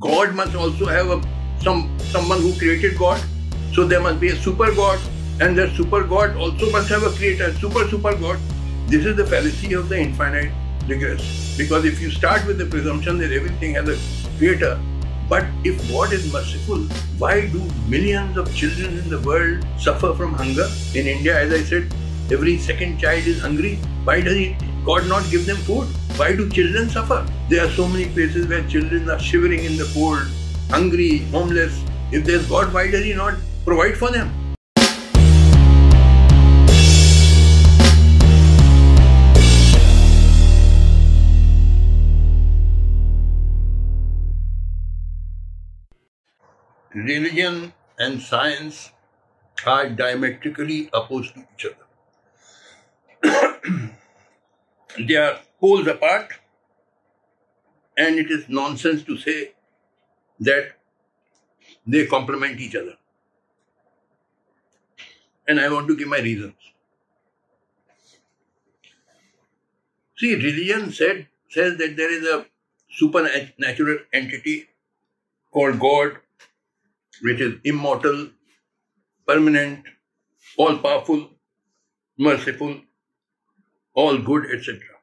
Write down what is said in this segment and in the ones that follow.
God must also have a, some someone who created God. So there must be a super God, and that super God also must have a creator, super super God. This is the fallacy of the infinite regress. Because if you start with the presumption that everything has a creator, but if God is merciful, why do millions of children in the world suffer from hunger? In India, as I said, every second child is hungry. Why does God not give them food? Why do children suffer? There are so many places where children are shivering in the cold, hungry, homeless. If there's God, why does He not provide for them? religion and science are diametrically opposed to each other. they are poles apart, and it is nonsense to say that they complement each other. And I want to give my reasons. See, religion said says that there is a supernatural entity called God which is immortal, permanent, all powerful, merciful, all good, etc.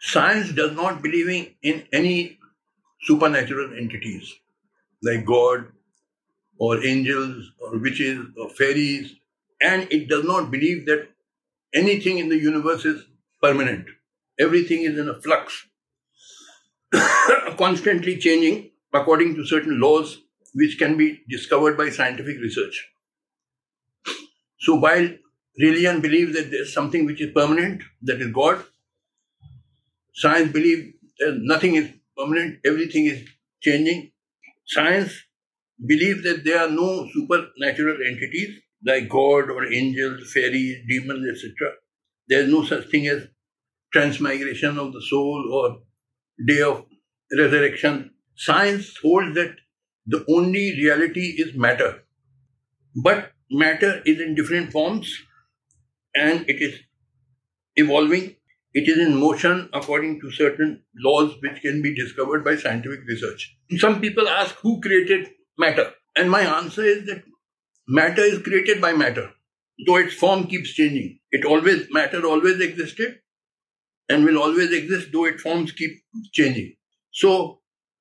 Science does not believe in any supernatural entities like God or angels or witches or fairies, and it does not believe that anything in the universe is permanent. Everything is in a flux, constantly changing according to certain laws which can be discovered by scientific research. So while religion believes that there's something which is permanent, that is God, science believes that nothing is permanent, everything is changing. Science believes that there are no supernatural entities like God or angels, fairies, demons, etc. There is no such thing as transmigration of the soul or day of resurrection. Science holds that the only reality is matter. But matter is in different forms and it is evolving. It is in motion according to certain laws which can be discovered by scientific research. Some people ask who created matter? And my answer is that matter is created by matter, though its form keeps changing. It always, matter always existed and will always exist, though its forms keep changing. So,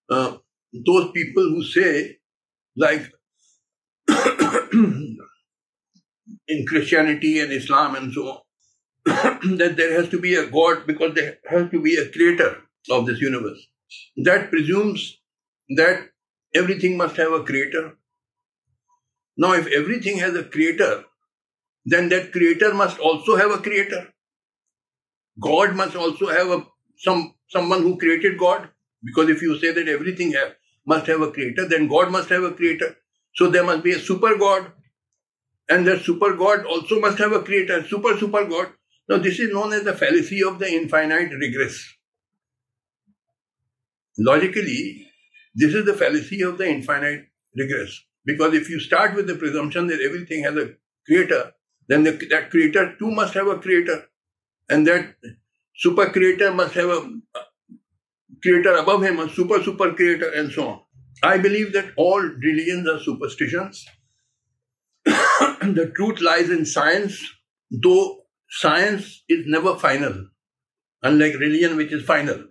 uh, those people who say, like in Christianity and Islam and so on, that there has to be a God because there has to be a creator of this universe. That presumes that everything must have a creator. Now, if everything has a creator, then that creator must also have a creator. God must also have a some someone who created God. Because if you say that everything have, must have a creator, then God must have a creator. So there must be a super God. And that super God also must have a creator, super super God. Now this is known as the fallacy of the infinite regress. Logically, this is the fallacy of the infinite regress. Because if you start with the presumption that everything has a creator, then the, that creator too must have a creator. And that super creator must have a creator above him, a super, super creator, and so on. I believe that all religions are superstitions. the truth lies in science, though science is never final, unlike religion, which is final.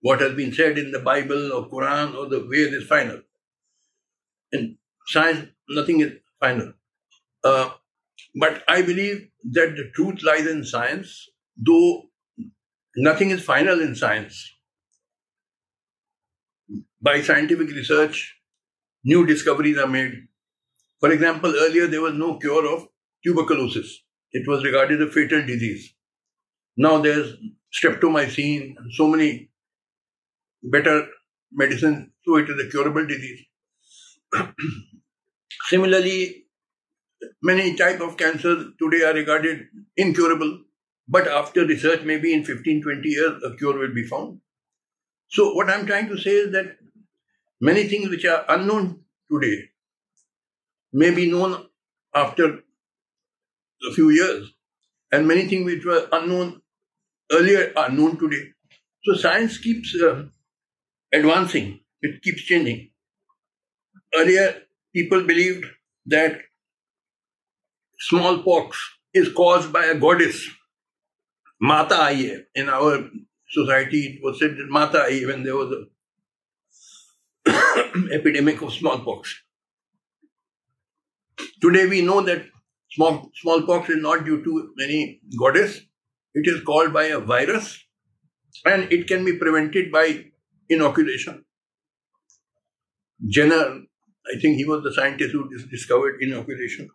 What has been said in the Bible or Quran or the Ved is final. In science, nothing is final. Uh, but I believe that the truth lies in science, though nothing is final in science by scientific research, new discoveries are made. For example, earlier there was no cure of tuberculosis. It was regarded as a fatal disease. Now there's streptomycin so many better medicines, so it is a curable disease. Similarly, many type of cancers today are regarded incurable, but after research, maybe in 15, 20 years, a cure will be found. So what I'm trying to say is that Many things which are unknown today may be known after a few years, and many things which were unknown earlier are known today. So science keeps uh, advancing, it keeps changing. Earlier, people believed that smallpox is caused by a goddess. Mata Aiye. In our society, it was said that Mata Aiye when there was an epidemic of smallpox. Today we know that Small, smallpox is not due to any goddess. It is called by a virus and it can be prevented by inoculation. Jenner, I think he was the scientist who discovered inoculation.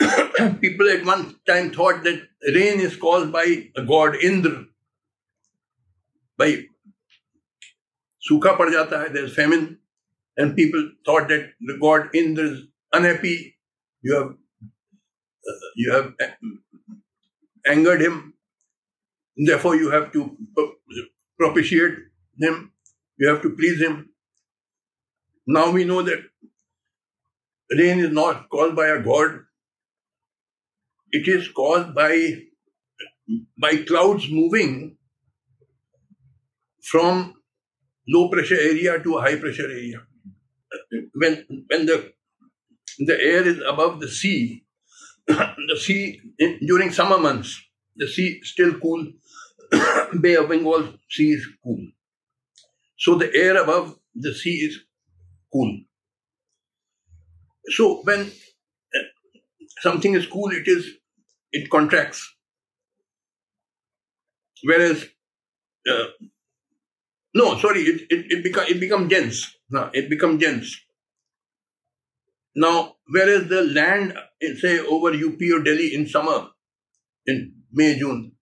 People at one time thought that rain is caused by a god Indra. By sukha parjata hai, there's famine, and people thought that the god Indra is unhappy you have you have angered him therefore you have to propitiate him you have to please him now we know that rain is not caused by a god it is caused by by clouds moving from low pressure area to high pressure area. When when the the air is above the sea, the sea in, during summer months, the sea still cool. Bay of Bengal sea is cool. So the air above the sea is cool. So when something is cool, it is it contracts. Whereas, uh, no, sorry, it it it, it becomes dense. No, it becomes dense. Now, whereas the land, say over UP or Delhi in summer, in May June,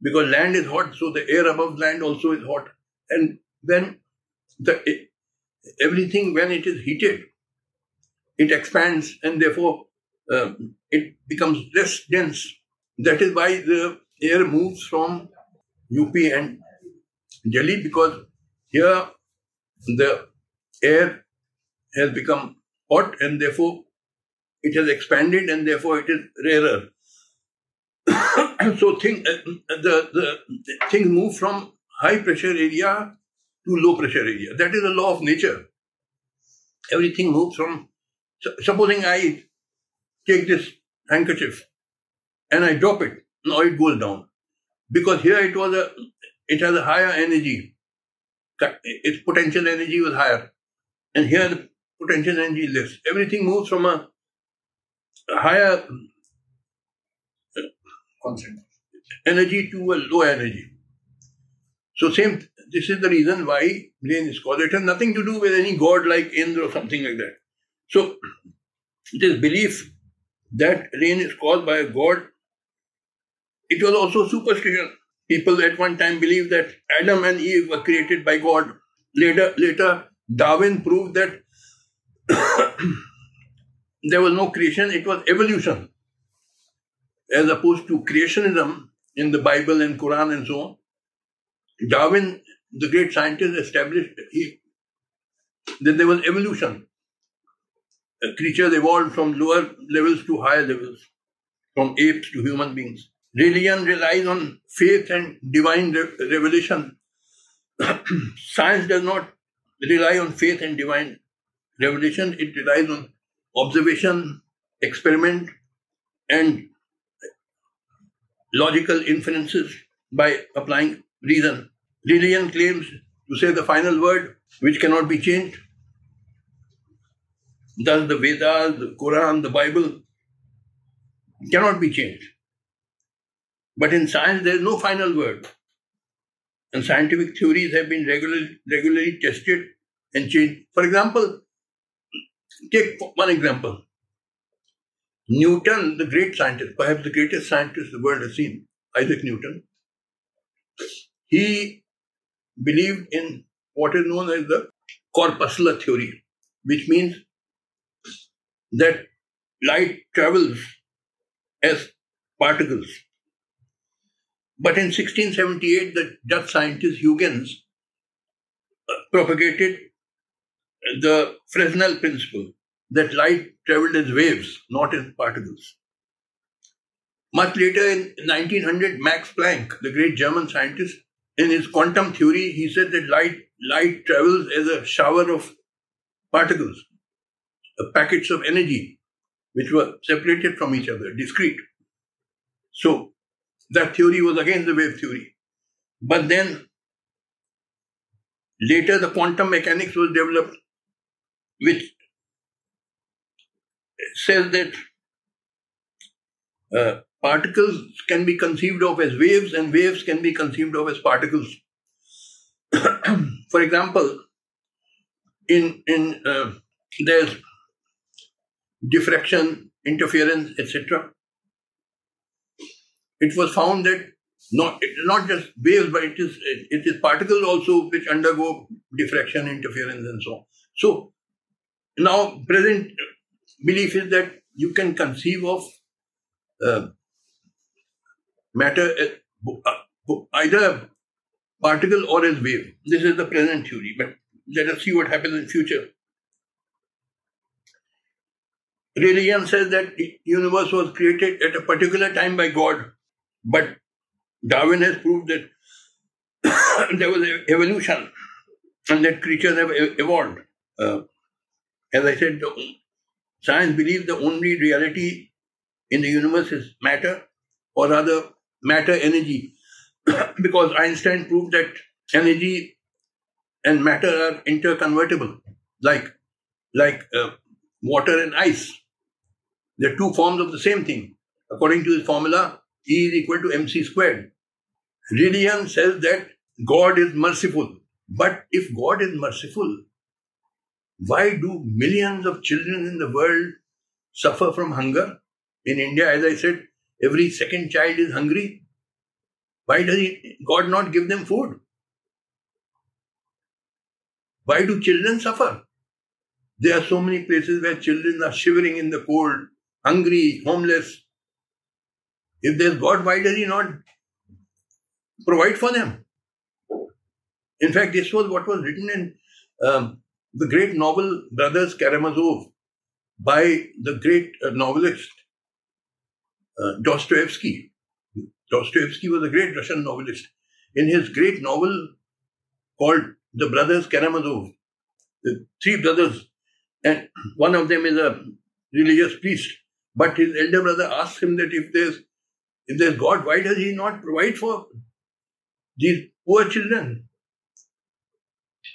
because land is hot, so the air above land also is hot, and then the everything when it is heated, it expands, and therefore uh, it becomes less dense. That is why the air moves from UP and Delhi because here the air has become hot and therefore it has expanded and therefore it is rarer. so thing, uh, the, the, the things move from high pressure area to low pressure area. That is a law of nature. Everything moves from, supposing I take this handkerchief and I drop it, now it goes down. Because here it was a, it has a higher energy. Its potential energy was higher. And here the potential energy less. Everything moves from a, higher energy to a low energy. So same, this is the reason why rain is called. It has nothing to do with any god like Indra or something like that. So it is belief that rain is caused by a god. It was also superstition. People at one time believed that Adam and Eve were created by God. Later, later Darwin proved that there was no creation, it was evolution. As opposed to creationism in the Bible and Quran and so on. Darwin, the great scientist, established he, that there was evolution creatures evolved from lower levels to higher levels, from apes to human beings. Religion relies on faith and divine re- revelation. Science does not rely on faith and divine revelation, it relies on observation, experiment, and logical inferences by applying reason. Religion claims to say the final word, which cannot be changed. Thus, the Vedas, the Quran, the Bible cannot be changed. But in science, there is no final word. And scientific theories have been regularly, regularly tested and changed. For example, take one example. Newton, the great scientist, perhaps the greatest scientist the world has seen, Isaac Newton, he believed in what is known as the corpuscular theory, which means that light travels as particles. But in 1678, the Dutch scientist Huygens uh, propagated the Fresnel principle that light traveled as waves, not as particles. Much later in 1900, Max Planck, the great German scientist, in his quantum theory, he said that light light travels as a shower of particles, uh, packets of energy, which were separated from each other, discrete. So that theory was again the wave theory. But then later the quantum mechanics was developed, which says that uh, particles can be conceived of as waves and waves can be conceived of as particles. For example, in in uh, there's diffraction, interference, etc. It was found that not not just waves, but it is it is particles also which undergo diffraction, interference, and so on. So now present belief is that you can conceive of uh, matter uh, either particle or as wave. This is the present theory, but let us see what happens in future. Religion says that the universe was created at a particular time by God, but Darwin has proved that there was evolution and that creatures have evolved. Uh, as I said, science believes the only reality in the universe is matter, or rather, matter energy, because Einstein proved that energy and matter are interconvertible, like like uh, water and ice. They're two forms of the same thing. According to his formula, E is equal to mc squared. Religion says that God is merciful. But if God is merciful, why do millions of children in the world suffer from hunger? In India, as I said, every second child is hungry. Why does God not give them food? Why do children suffer? There are so many places where children are shivering in the cold, hungry, homeless. If there's God, why does He not provide for them? In fact, this was what was written in um, the great novel Brothers Karamazov by the great uh, novelist uh, Dostoevsky. Dostoevsky was a great Russian novelist. In his great novel called The Brothers Karamazov, the three brothers, and one of them is a religious priest, but his elder brother asks him that if there's if there's God, why does he not provide for these poor children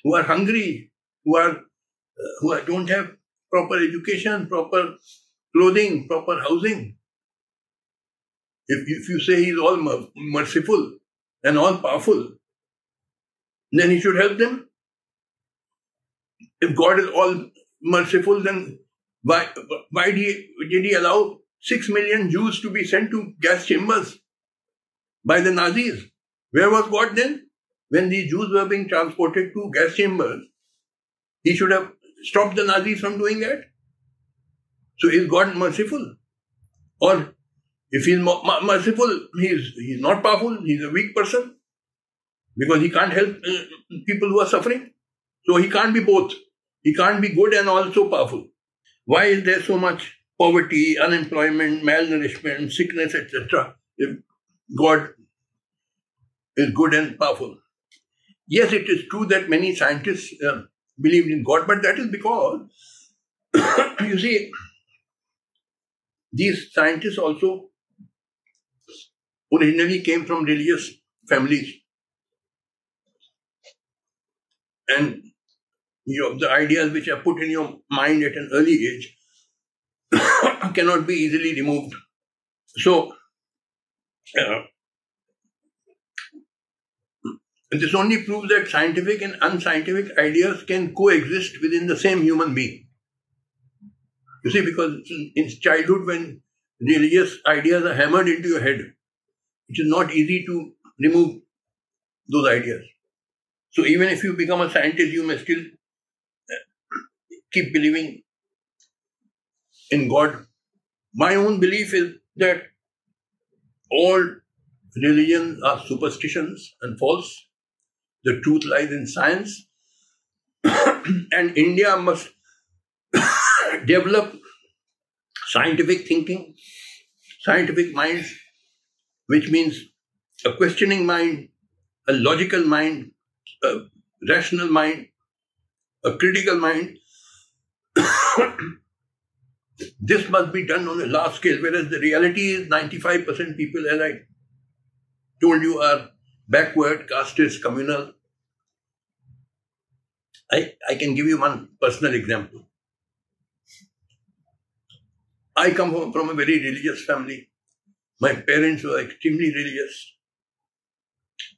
who are hungry, who are uh, who are, don't have proper education, proper clothing, proper housing? If, if you say he's all merciful and all powerful, then he should help them. If God is all merciful, then why, why did, he, did he allow six million Jews to be sent to gas chambers by the Nazis? Where was God then? When these Jews were being transported to gas chambers, he should have stopped the Nazis from doing that. So is God merciful? Or if he's merciful, he's, he's not powerful, he's a weak person because he can't help uh, people who are suffering. So he can't be both. He can't be good and also powerful. Why is there so much poverty, unemployment, malnourishment, sickness, etc. if God is good and powerful? Yes, it is true that many scientists uh, believe in God, but that is because, you see, these scientists also originally came from religious families. And you know, the ideas which are put in your mind at an early age cannot be easily removed. So, uh, this only proves that scientific and unscientific ideas can coexist within the same human being. You see, because in childhood, when religious ideas are hammered into your head, it is not easy to remove those ideas. So even if you become a scientist, you may still uh, keep believing in God. My own belief is that all religions are superstitions and false. The truth lies in science. and India must develop scientific thinking, scientific minds, which means a questioning mind, a logical mind, a rational mind, a critical mind. this must be done on a large scale, whereas the reality is 95% people, as I told you, are backward, casteist, communal. I, I can give you one personal example. I come from, from a very religious family. My parents were extremely religious,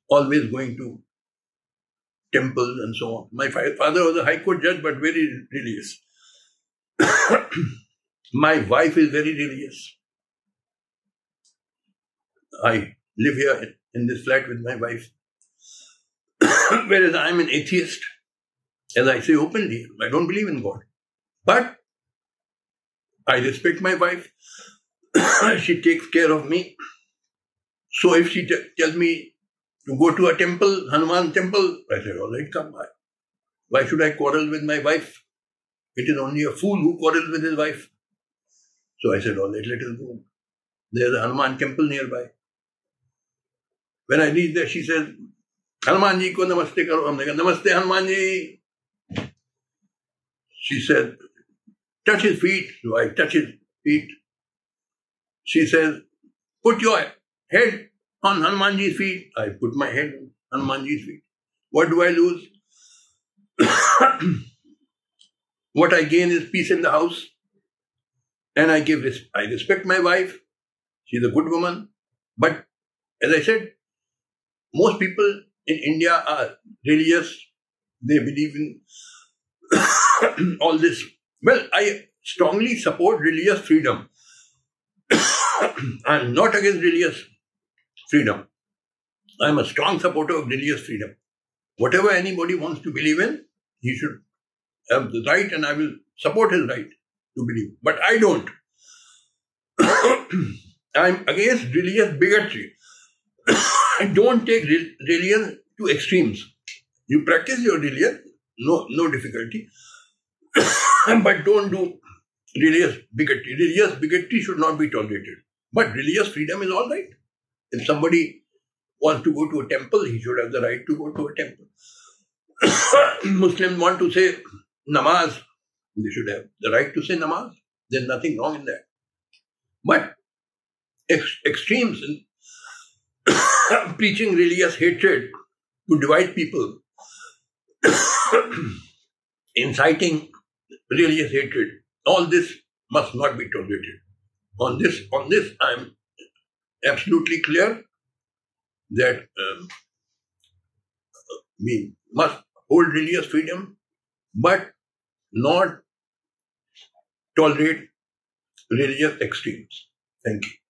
always going to temples and so on. My father was a high court judge, but very religious. My wife is very religious. I live here in this flat with my wife. Whereas I am an atheist, as I say openly, I don't believe in God. But I respect my wife. she takes care of me. So if she t- tells me to go to a temple, Hanuman temple, I say, all right, come. by. Why should I quarrel with my wife? It is only a fool who quarrels with his wife. So I said, all right, let us go. There's a Hanuman temple nearby. When I reached there, she says, Hanuman ko namaste karo. Namaste Hanumanji. She said, touch his feet. So I touch his feet. She says, put your head on Hanumanji's feet. I put my head on Hanumanji's feet. What do I lose? what I gain is peace in the house. And I give I respect my wife. She's a good woman. But as I said, most people in India are religious. They believe in all this. Well, I strongly support religious freedom. I'm not against religious freedom. I'm a strong supporter of religious freedom. Whatever anybody wants to believe in, he should have the right, and I will support his right to believe. But I don't. I'm against religious bigotry. Don't take religion to extremes. You practice your religion, no, no difficulty. but don't do religious bigotry. Religious bigotry should not be tolerated. But religious freedom is all right. If somebody wants to go to a temple, he should have the right to go to a temple. Muslims want to say namaz, they should have the right to say namaz. There's nothing wrong in that. But ex- extremes preaching religious hatred to divide people, inciting religious hatred, all this must not be tolerated. On this, on this, I'm absolutely clear that um, we must hold religious freedom, but not tolerate religious extremes. Thank you.